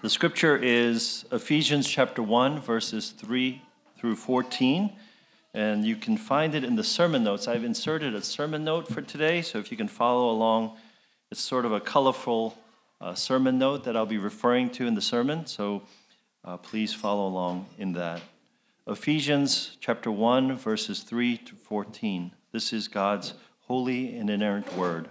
The scripture is Ephesians chapter 1, verses 3 through 14. And you can find it in the sermon notes. I've inserted a sermon note for today, so if you can follow along, it's sort of a colorful uh, sermon note that I'll be referring to in the sermon. So uh, please follow along in that. Ephesians chapter 1, verses 3 to 14. This is God's holy and inerrant word.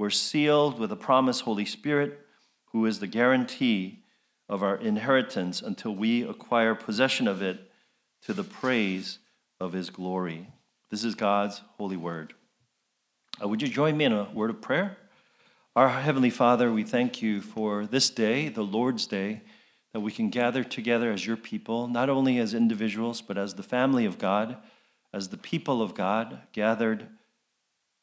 we're sealed with the promised Holy Spirit, who is the guarantee of our inheritance until we acquire possession of it to the praise of his glory. This is God's holy word. Uh, would you join me in a word of prayer? Our Heavenly Father, we thank you for this day, the Lord's Day, that we can gather together as your people, not only as individuals, but as the family of God, as the people of God, gathered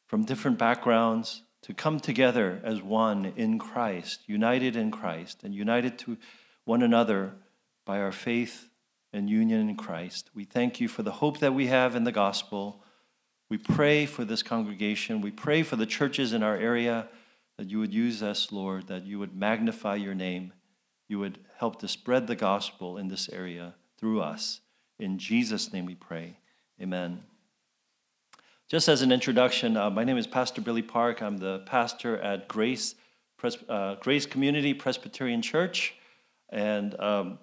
from different backgrounds, to come together as one in Christ, united in Christ, and united to one another by our faith and union in Christ. We thank you for the hope that we have in the gospel. We pray for this congregation. We pray for the churches in our area that you would use us, Lord, that you would magnify your name. You would help to spread the gospel in this area through us. In Jesus' name we pray. Amen. Just as an introduction, uh, my name is Pastor Billy Park. I'm the pastor at Grace, Pres- uh, Grace Community Presbyterian Church. And um,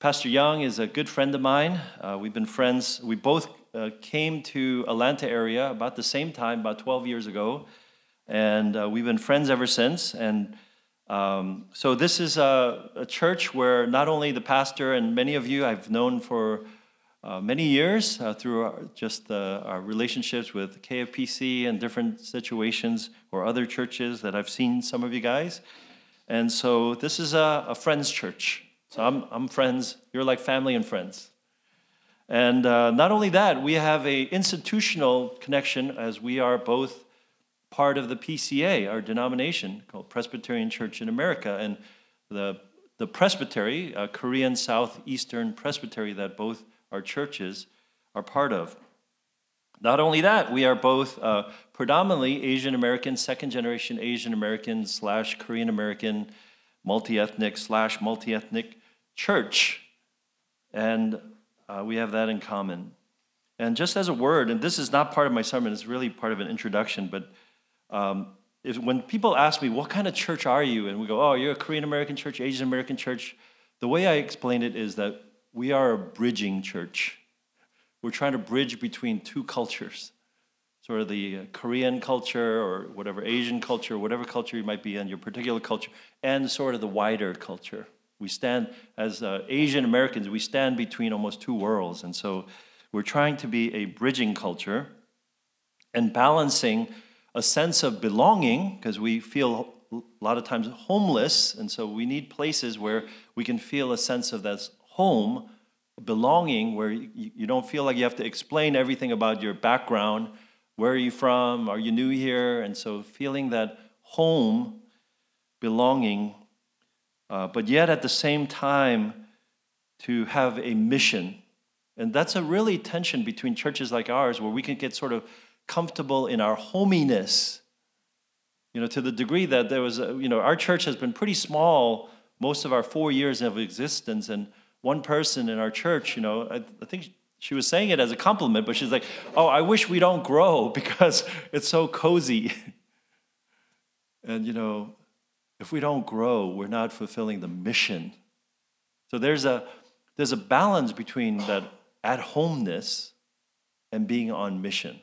Pastor Young is a good friend of mine. Uh, we've been friends. We both uh, came to Atlanta area about the same time, about 12 years ago. And uh, we've been friends ever since. And um, so this is a, a church where not only the pastor and many of you I've known for uh, many years uh, through our, just uh, our relationships with KFPC and different situations or other churches that I've seen some of you guys. And so this is a, a friends church. So I'm, I'm friends, you're like family and friends. And uh, not only that, we have a institutional connection as we are both part of the PCA, our denomination called Presbyterian Church in America. And the, the presbytery, uh, Korean Southeastern Presbytery that both our churches are part of. Not only that, we are both uh, predominantly Asian American, second generation Asian American slash Korean American, multi ethnic slash multi ethnic church. And uh, we have that in common. And just as a word, and this is not part of my sermon, it's really part of an introduction, but um, if, when people ask me, what kind of church are you? And we go, oh, you're a Korean American church, Asian American church. The way I explain it is that we are a bridging church. We're trying to bridge between two cultures sort of the uh, Korean culture or whatever Asian culture, whatever culture you might be in, your particular culture, and sort of the wider culture. We stand, as uh, Asian Americans, we stand between almost two worlds. And so we're trying to be a bridging culture and balancing a sense of belonging, because we feel a lot of times homeless. And so we need places where we can feel a sense of that home, belonging, where you, don't feel like you have to explain everything about your background. Where are you from? Are you new here? And so feeling that home, belonging, uh, but yet at the same time, to have a mission. And that's a really tension between churches like ours where we can get sort of comfortable in our hominess. You know, to the degree that there was, a, you know, our church has been pretty small most of our four years of existence. And one person in our church, you know, I, I think she was saying it as a compliment, but she's like, oh, I wish we don't grow because it's so cozy. and, you know, if we don't grow, we're not fulfilling the mission. So there's a, there's a balance between that at homeness and being on mission.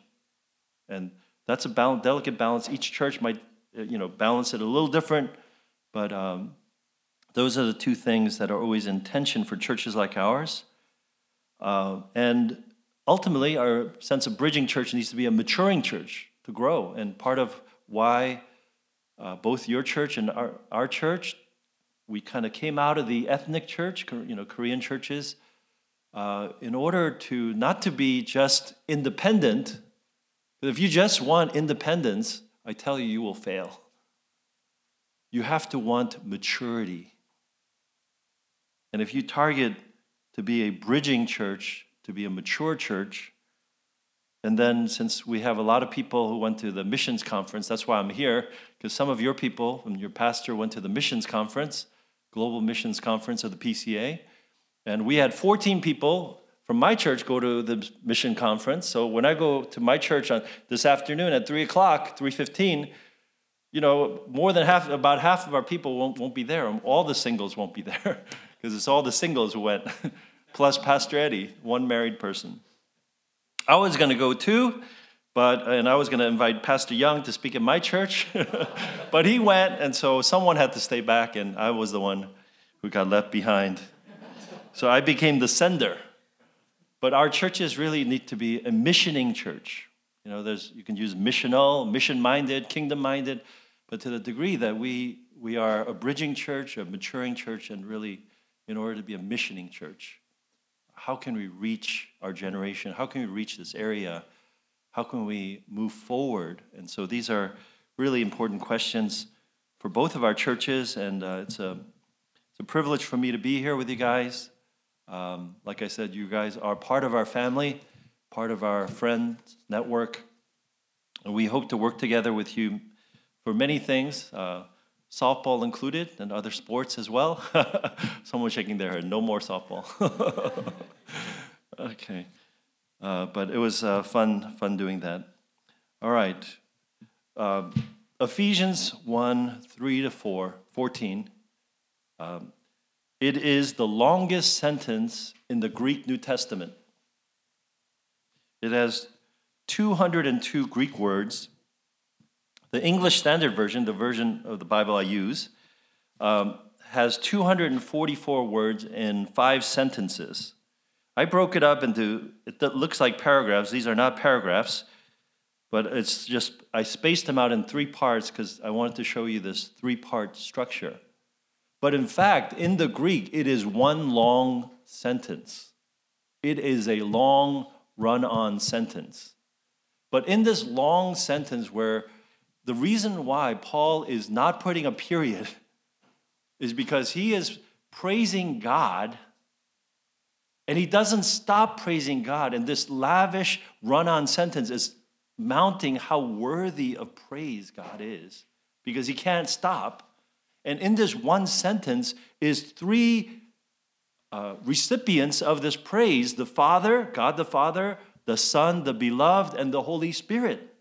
And that's a balance, delicate balance. Each church might, you know, balance it a little different, but um, those are the two things that are always in tension for churches like ours. Uh, and ultimately, our sense of bridging church needs to be a maturing church to grow. And part of why uh, both your church and our, our church, we kind of came out of the ethnic church, you know, Korean churches, uh, in order to not to be just independent. If you just want independence, I tell you, you will fail. You have to want maturity. And if you target to be a bridging church, to be a mature church, and then, since we have a lot of people who went to the missions conference, that's why I'm here, because some of your people and your pastor went to the missions conference, Global Missions Conference of the PCA. And we had 14 people from my church go to the mission conference. So when I go to my church on this afternoon at 3 o'clock, 3.15, you know, more than half, about half of our people won't, won't be there. All the singles won't be there, because it's all the singles who went, plus Pastor Eddie, one married person. I was going to go too, but and I was going to invite Pastor Young to speak at my church, but he went, and so someone had to stay back, and I was the one who got left behind. So I became the sender. But our churches really need to be a missioning church. You know, there's you can use missional, mission-minded, kingdom-minded, but to the degree that we we are a bridging church, a maturing church, and really, in order to be a missioning church, how can we reach our generation? How can we reach this area? How can we move forward? And so these are really important questions for both of our churches, and uh, it's, a, it's a privilege for me to be here with you guys. Um, like I said, you guys are part of our family, part of our friends network, and we hope to work together with you for many things. Uh, softball included, and other sports as well. Someone shaking their head, no more softball. okay. Uh, but it was uh, fun, fun doing that. All right. Uh, Ephesians 1 3 to 4, 14. Um, it is the longest sentence in the Greek New Testament. It has 202 Greek words the English Standard Version, the version of the Bible I use, um, has 244 words in five sentences. I broke it up into, it looks like paragraphs. These are not paragraphs, but it's just, I spaced them out in three parts because I wanted to show you this three part structure. But in fact, in the Greek, it is one long sentence. It is a long run on sentence. But in this long sentence where the reason why Paul is not putting a period is because he is praising God and he doesn't stop praising God. And this lavish run on sentence is mounting how worthy of praise God is because he can't stop. And in this one sentence is three uh, recipients of this praise the Father, God the Father, the Son, the Beloved, and the Holy Spirit.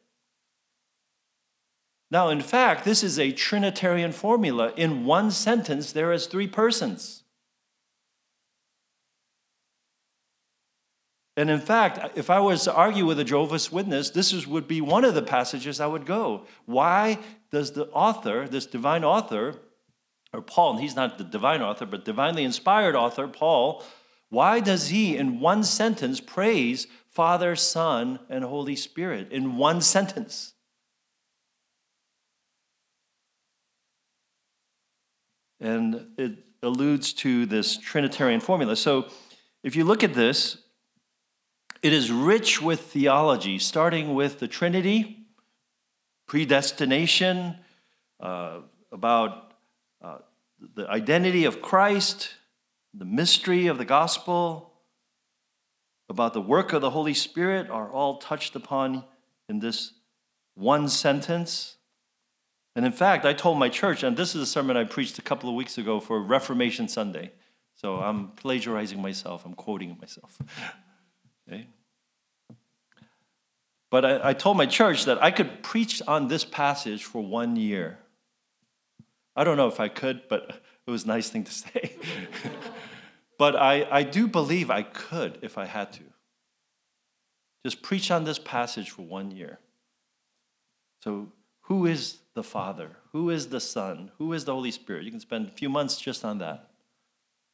Now, in fact, this is a Trinitarian formula. In one sentence, there is three persons. And in fact, if I was to argue with a Jehovah's Witness, this is, would be one of the passages I would go. Why does the author, this divine author, or Paul, and he's not the divine author, but divinely inspired author, Paul, why does he in one sentence praise Father, Son, and Holy Spirit in one sentence? And it alludes to this Trinitarian formula. So if you look at this, it is rich with theology, starting with the Trinity, predestination, uh, about uh, the identity of Christ, the mystery of the gospel, about the work of the Holy Spirit are all touched upon in this one sentence. And in fact, I told my church, and this is a sermon I preached a couple of weeks ago for Reformation Sunday. So I'm plagiarizing myself, I'm quoting myself. okay? But I, I told my church that I could preach on this passage for one year. I don't know if I could, but it was a nice thing to say. but I, I do believe I could if I had to. Just preach on this passage for one year. So, who is the Father? Who is the Son? Who is the Holy Spirit? You can spend a few months just on that.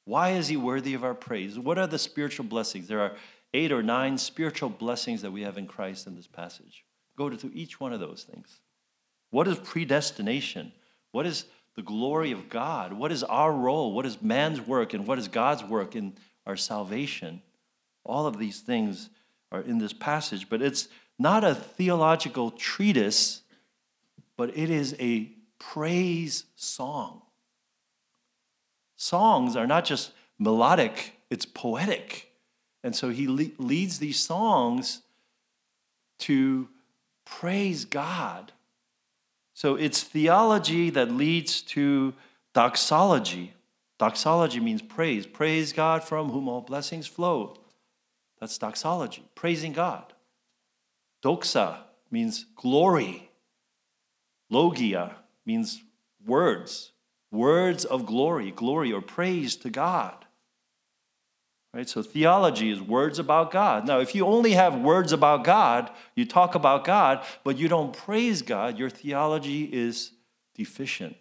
Why is He worthy of our praise? What are the spiritual blessings? There are eight or nine spiritual blessings that we have in Christ in this passage. Go to each one of those things. What is predestination? What is the glory of God? What is our role? What is man's work? And what is God's work in our salvation? All of these things are in this passage, but it's not a theological treatise, but it is a praise song. Songs are not just melodic, it's poetic. And so he le- leads these songs to praise God. So it's theology that leads to doxology. Doxology means praise. Praise God from whom all blessings flow. That's doxology, praising God. Doxa means glory. Logia means words, words of glory, glory or praise to God. Right? So theology is words about God. Now, if you only have words about God, you talk about God, but you don't praise God, your theology is deficient.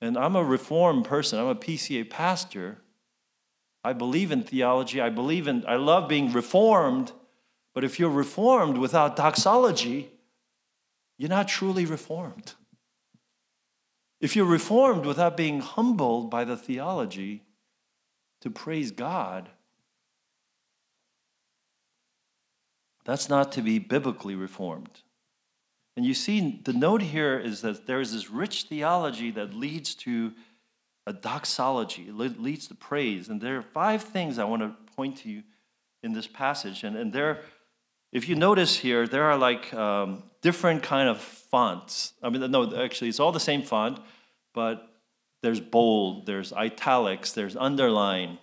And I'm a reformed person, I'm a PCA pastor. I believe in theology. I believe in, I love being reformed. But if you're reformed without doxology, you're not truly reformed. If you're reformed without being humbled by the theology, to praise God, that's not to be biblically reformed. And you see, the note here is that there is this rich theology that leads to a doxology, it leads to praise. And there are five things I want to point to you in this passage. And, and there, if you notice here, there are like um, different kind of fonts. I mean, no, actually, it's all the same font, but there's bold, there's italics, there's underline,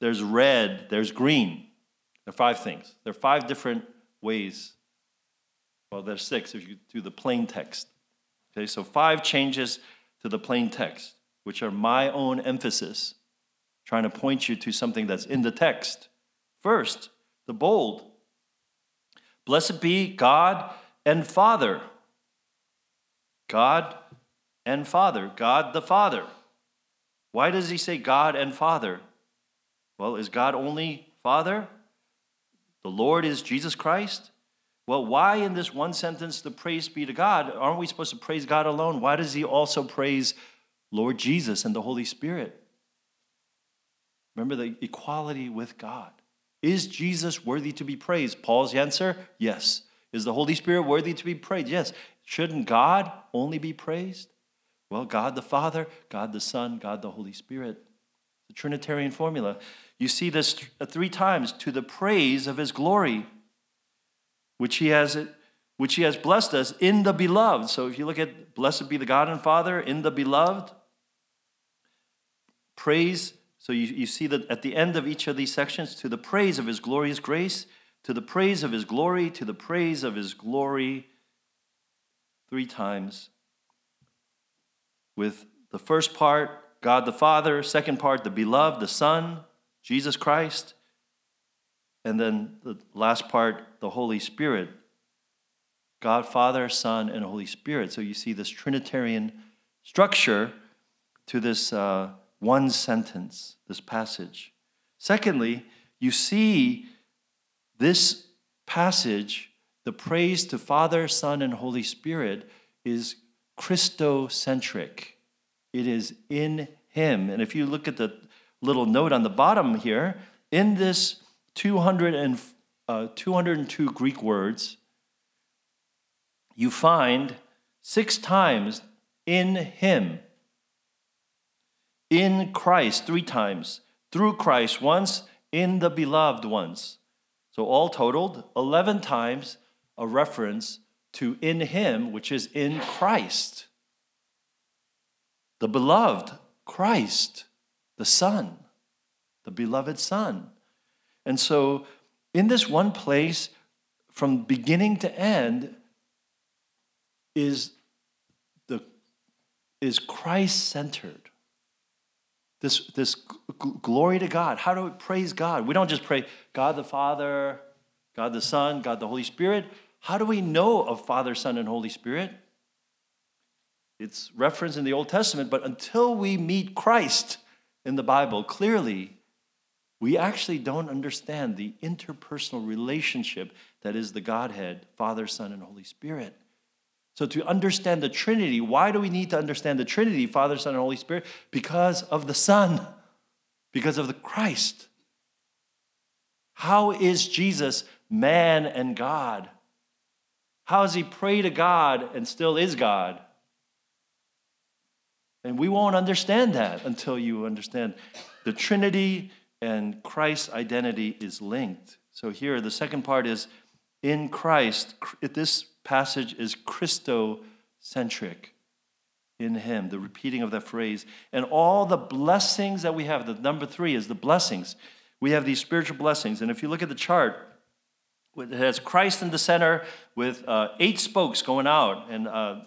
there's red, there's green. There are five things. There are five different ways. Well, there's six if you do the plain text. Okay, so five changes to the plain text, which are my own emphasis, trying to point you to something that's in the text. First, the bold. Blessed be God and Father. God and Father, God the Father. Why does he say God and Father? Well, is God only Father? The Lord is Jesus Christ? Well, why in this one sentence the praise be to God? Aren't we supposed to praise God alone? Why does he also praise Lord Jesus and the Holy Spirit? Remember the equality with God. Is Jesus worthy to be praised? Paul's answer yes. Is the Holy Spirit worthy to be praised? Yes. Shouldn't God only be praised? Well, God the Father, God the Son, God the Holy Spirit. The Trinitarian formula. You see this uh, three times to the praise of his glory, which he has which he has blessed us in the beloved. So if you look at blessed be the God and Father in the beloved, praise. So you, you see that at the end of each of these sections, to the praise of his glorious grace, to the praise of his glory, to the praise of his glory, three times with the first part, God the Father, second part, the beloved, the Son, Jesus Christ, and then the last part, the Holy Spirit. God, Father, Son, and Holy Spirit. So you see this Trinitarian structure to this uh, one sentence, this passage. Secondly, you see this passage, the praise to Father, Son, and Holy Spirit, is Christocentric. It is in Him. And if you look at the little note on the bottom here, in this 200 and, uh, 202 Greek words, you find six times in Him. in Christ three times, through Christ once, in the beloved once. So, all totaled, 11 times a reference to in Him, which is in Christ. The beloved, Christ, the Son, the beloved Son. And so, in this one place, from beginning to end, is, the, is Christ centered. This, this glory to God. How do we praise God? We don't just pray God the Father, God the Son, God the Holy Spirit. How do we know of Father, Son, and Holy Spirit? It's referenced in the Old Testament, but until we meet Christ in the Bible clearly, we actually don't understand the interpersonal relationship that is the Godhead, Father, Son, and Holy Spirit. So, to understand the Trinity, why do we need to understand the Trinity, Father, Son, and Holy Spirit? Because of the Son, because of the Christ. How is Jesus man and God? How does he pray to God and still is God? And we won't understand that until you understand the Trinity and Christ's identity is linked. So, here, the second part is in Christ, at this passage is Christocentric in Him, the repeating of that phrase. And all the blessings that we have, the number three is the blessings. We have these spiritual blessings. And if you look at the chart, it has Christ in the center with uh, eight spokes going out. And uh,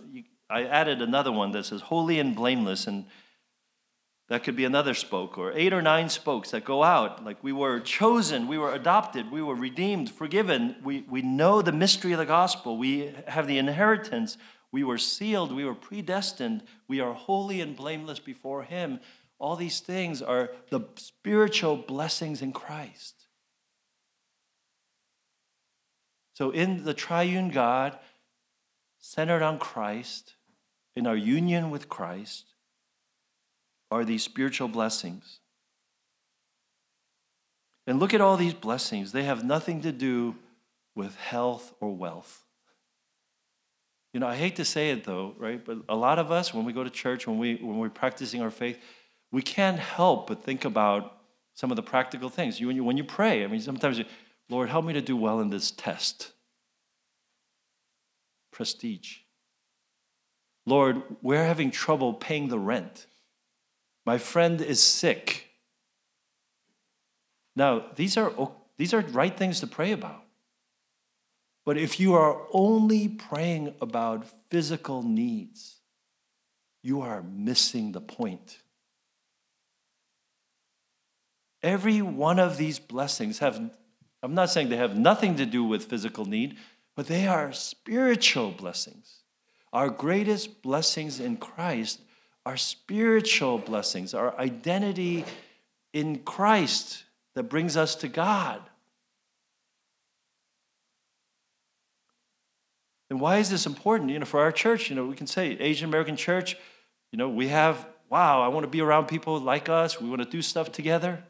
I added another one that says holy and blameless. And that could be another spoke, or eight or nine spokes that go out. Like we were chosen, we were adopted, we were redeemed, forgiven. We, we know the mystery of the gospel. We have the inheritance. We were sealed, we were predestined. We are holy and blameless before Him. All these things are the spiritual blessings in Christ. So, in the triune God, centered on Christ, in our union with Christ, are these spiritual blessings. And look at all these blessings. They have nothing to do with health or wealth. You know, I hate to say it though, right? But a lot of us, when we go to church, when, we, when we're practicing our faith, we can't help but think about some of the practical things. You, when, you, when you pray, I mean, sometimes, you, Lord, help me to do well in this test. Prestige. Lord, we're having trouble paying the rent. My friend is sick. Now, these are, these are right things to pray about. But if you are only praying about physical needs, you are missing the point. Every one of these blessings have, I'm not saying they have nothing to do with physical need, but they are spiritual blessings. Our greatest blessings in Christ our spiritual blessings, our identity in Christ that brings us to God. And why is this important? You know, for our church, you know, we can say Asian American church, you know, we have, wow, I want to be around people like us. We want to do stuff together.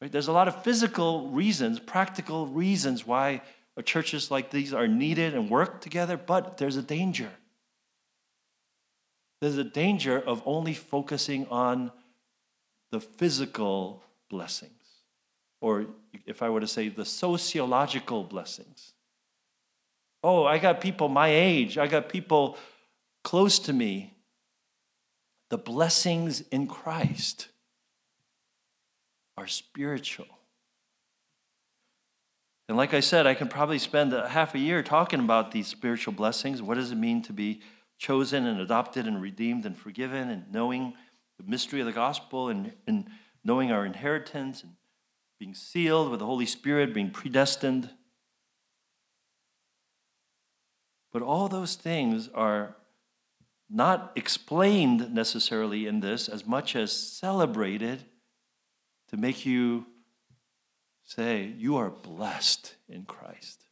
Right? There's a lot of physical reasons, practical reasons why churches like these are needed and work together, but there's a danger there's a danger of only focusing on the physical blessings, or if I were to say, the sociological blessings. Oh, I got people my age, I got people close to me. The blessings in Christ are spiritual. And like I said, I can probably spend a half a year talking about these spiritual blessings. What does it mean to be chosen and adopted and redeemed and forgiven and knowing the mystery of the gospel and, and knowing our inheritance and being sealed with the Holy Spirit, being predestined. But all those things are not explained necessarily in this as much as celebrated to make you say, You are blessed in Christ.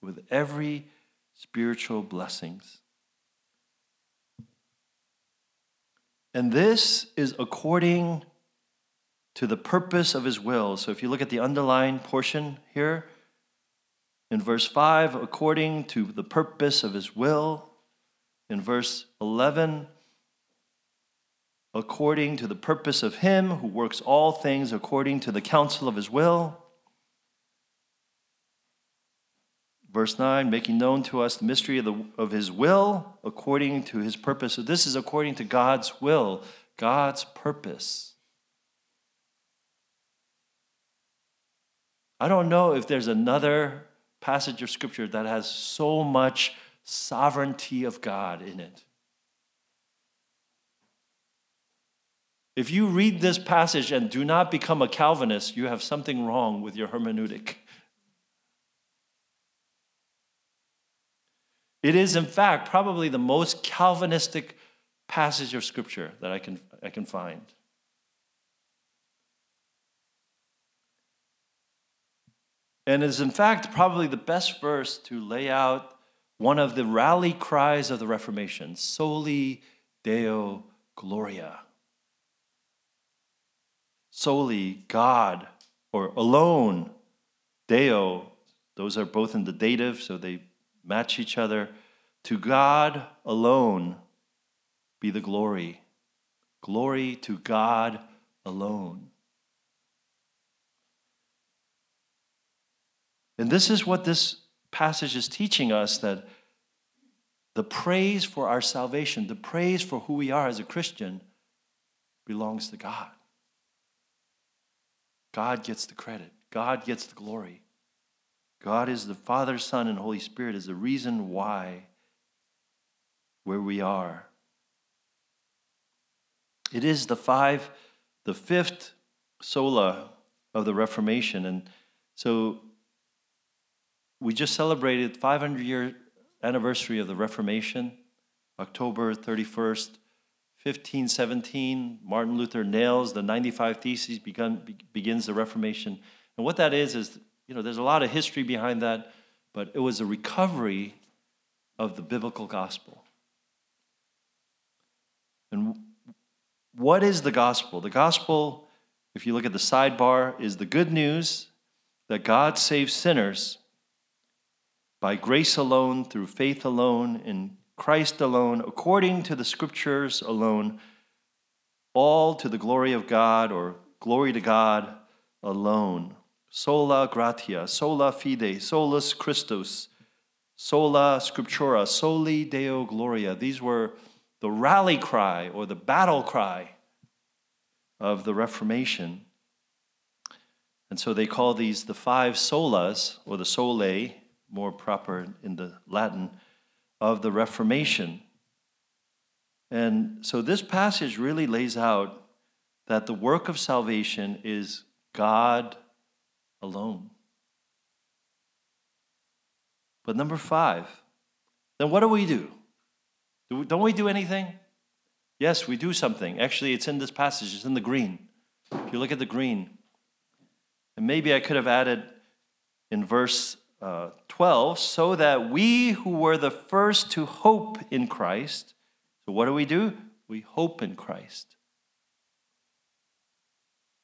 With every spiritual blessings. And this is according to the purpose of his will. So if you look at the underlined portion here, in verse 5, according to the purpose of his will. In verse 11, according to the purpose of Him who works all things according to the counsel of His will. Verse 9, making known to us the mystery of, the, of His will according to His purpose. So, this is according to God's will, God's purpose. I don't know if there's another passage of Scripture that has so much sovereignty of God in it. If you read this passage and do not become a Calvinist, you have something wrong with your hermeneutic. It is, in fact, probably the most Calvinistic passage of Scripture that I can, I can find. And is, in fact, probably the best verse to lay out one of the rally cries of the Reformation Soli Deo Gloria. Soli, God, or alone, Deo, those are both in the dative, so they match each other. To God alone be the glory. Glory to God alone. And this is what this passage is teaching us that the praise for our salvation, the praise for who we are as a Christian, belongs to God. God gets the credit, God gets the glory. God is the Father, Son, and Holy Spirit, is the reason why where we are. It is the five, the fifth sola of the Reformation. And so we just celebrated 500 year anniversary of the Reformation, October 31st, 1517. Martin Luther nails the 95 Theses, begun, begins the Reformation. And what that is, is, you know, there's a lot of history behind that, but it was a recovery of the biblical gospel. And what is the gospel? The gospel, if you look at the sidebar, is the good news that God saves sinners by grace alone, through faith alone, in Christ alone, according to the scriptures alone, all to the glory of God or glory to God alone. Sola gratia, sola fide, solus Christus, sola scriptura, soli Deo gloria. These were the rally cry or the battle cry of the Reformation. And so they call these the five solas or the sole more proper in the Latin, of the Reformation. And so this passage really lays out that the work of salvation is God alone. But number five, then what do we do? Don't we do anything? Yes, we do something. Actually, it's in this passage, it's in the green. If you look at the green, and maybe I could have added in verse uh, 12, so that we who were the first to hope in Christ, so what do we do? We hope in Christ.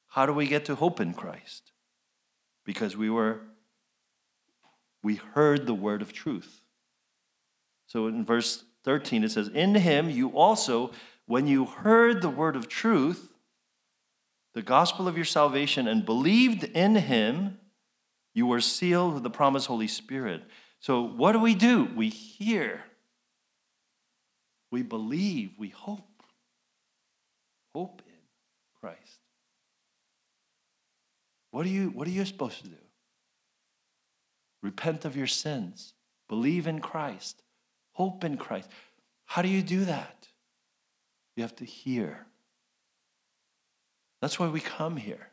How do we get to hope in Christ? Because we were, we heard the word of truth. So in verse 13, it says, In him you also, when you heard the word of truth, the gospel of your salvation, and believed in him, you were sealed with the promised Holy Spirit. So, what do we do? We hear, we believe, we hope. Hope in Christ. What are you, what are you supposed to do? Repent of your sins, believe in Christ, hope in Christ. How do you do that? You have to hear. That's why we come here.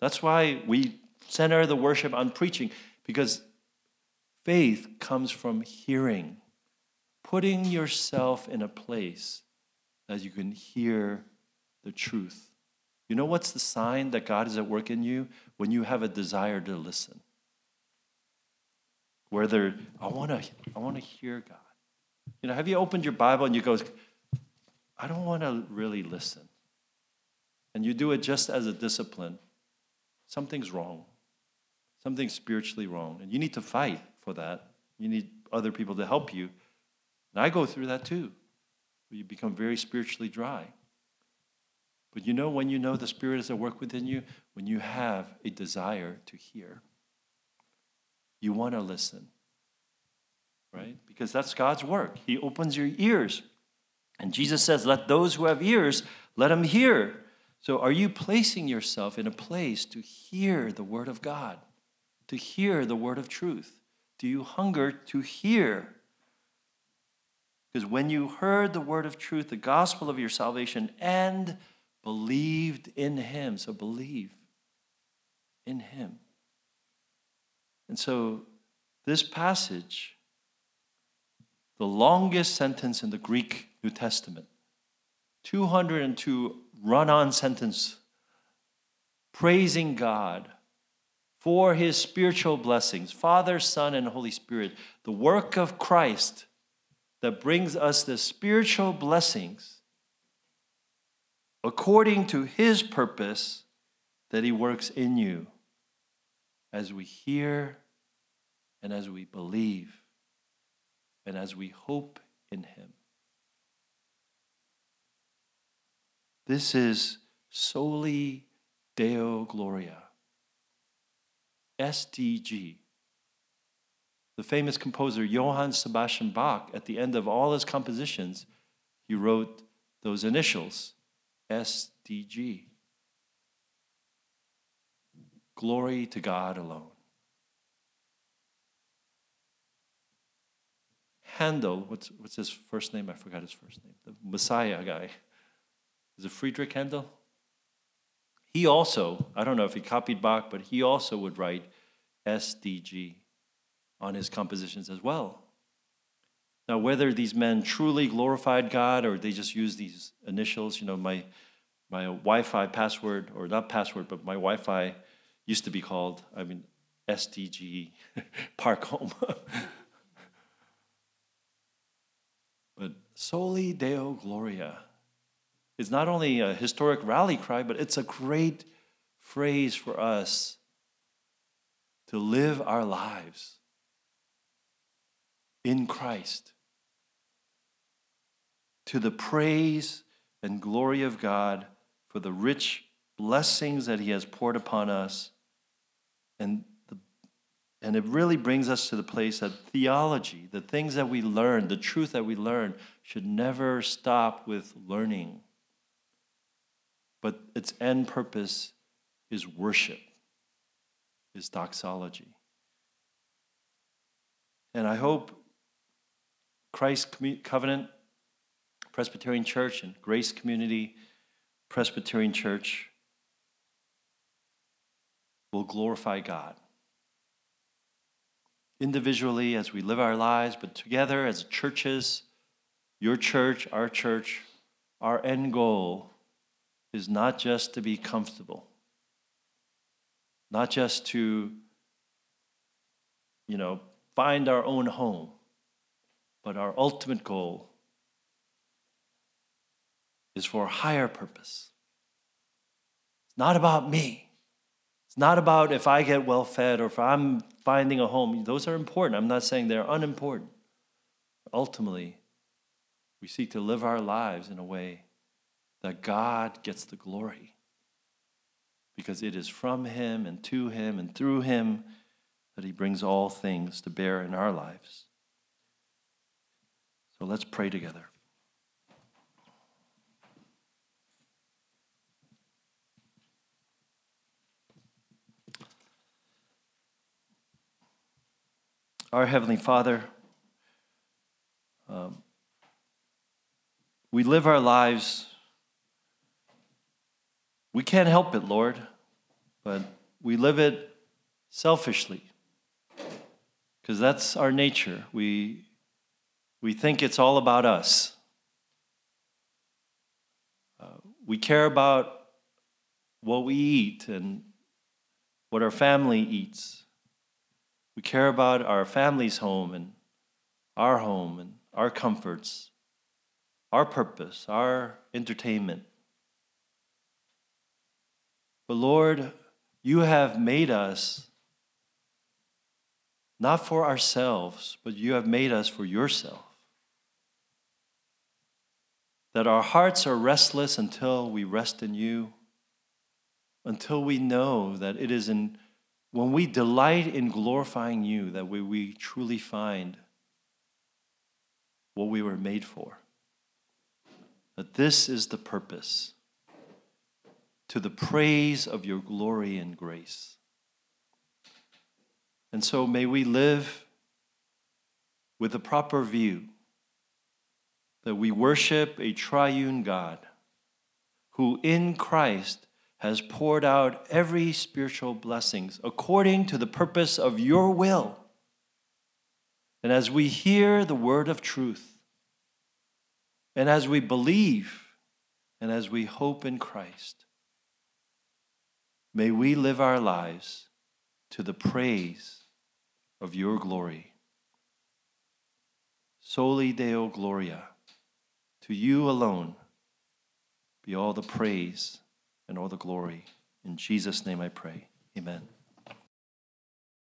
That's why we center the worship on preaching because faith comes from hearing, putting yourself in a place that you can hear the truth. You know what's the sign that God is at work in you? When you have a desire to listen. Whether I want to I want to hear God. You know, have you opened your Bible and you go, I don't want to really listen. And you do it just as a discipline. Something's wrong something spiritually wrong. And you need to fight for that. You need other people to help you. And I go through that too. You become very spiritually dry. But you know when you know the Spirit is at work within you? When you have a desire to hear. You want to listen, right? Because that's God's work. He opens your ears. And Jesus says, Let those who have ears, let them hear. So are you placing yourself in a place to hear the word of God, to hear the word of truth? Do you hunger to hear? Because when you heard the word of truth, the gospel of your salvation, and believed in him, so believe in him. And so this passage, the longest sentence in the Greek New Testament, 202 run on sentence, praising God for his spiritual blessings Father, Son, and Holy Spirit, the work of Christ that brings us the spiritual blessings according to his purpose that he works in you as we hear and as we believe and as we hope in him. This is Soli Deo Gloria. SDG. The famous composer Johann Sebastian Bach, at the end of all his compositions, he wrote those initials SDG. Glory to God alone. Handel, what's, what's his first name? I forgot his first name. The Messiah guy. Is it Friedrich Handel? He also, I don't know if he copied Bach, but he also would write SDG on his compositions as well. Now, whether these men truly glorified God or they just used these initials, you know, my, my Wi Fi password, or not password, but my Wi Fi used to be called, I mean, SDG Park Home. but Soli Deo Gloria is not only a historic rally cry, but it's a great phrase for us to live our lives in Christ to the praise and glory of God for the rich blessings that He has poured upon us. And, the, and it really brings us to the place that theology, the things that we learn, the truth that we learn, should never stop with learning but its end purpose is worship, is doxology. And I hope Christ's Covenant Presbyterian Church and Grace Community Presbyterian Church will glorify God. Individually, as we live our lives, but together as churches, your church, our church, our end goal is not just to be comfortable, not just to, you know, find our own home, but our ultimate goal is for a higher purpose. It's not about me. It's not about if I get well fed or if I'm finding a home. Those are important. I'm not saying they're unimportant. Ultimately, we seek to live our lives in a way that God gets the glory because it is from Him and to Him and through Him that He brings all things to bear in our lives. So let's pray together. Our Heavenly Father, um, we live our lives we can't help it, Lord, but we live it selfishly because that's our nature. We, we think it's all about us. Uh, we care about what we eat and what our family eats. We care about our family's home and our home and our comforts, our purpose, our entertainment. But Lord, you have made us not for ourselves, but you have made us for yourself. that our hearts are restless until we rest in you, until we know that it is in when we delight in glorifying you that we, we truly find what we were made for. That this is the purpose to the praise of your glory and grace. And so may we live with a proper view that we worship a triune God who in Christ has poured out every spiritual blessings according to the purpose of your will. And as we hear the word of truth, and as we believe, and as we hope in Christ, may we live our lives to the praise of your glory. Soli Deo Gloria, to you alone be all the praise and all the glory. In Jesus' name I pray. Amen.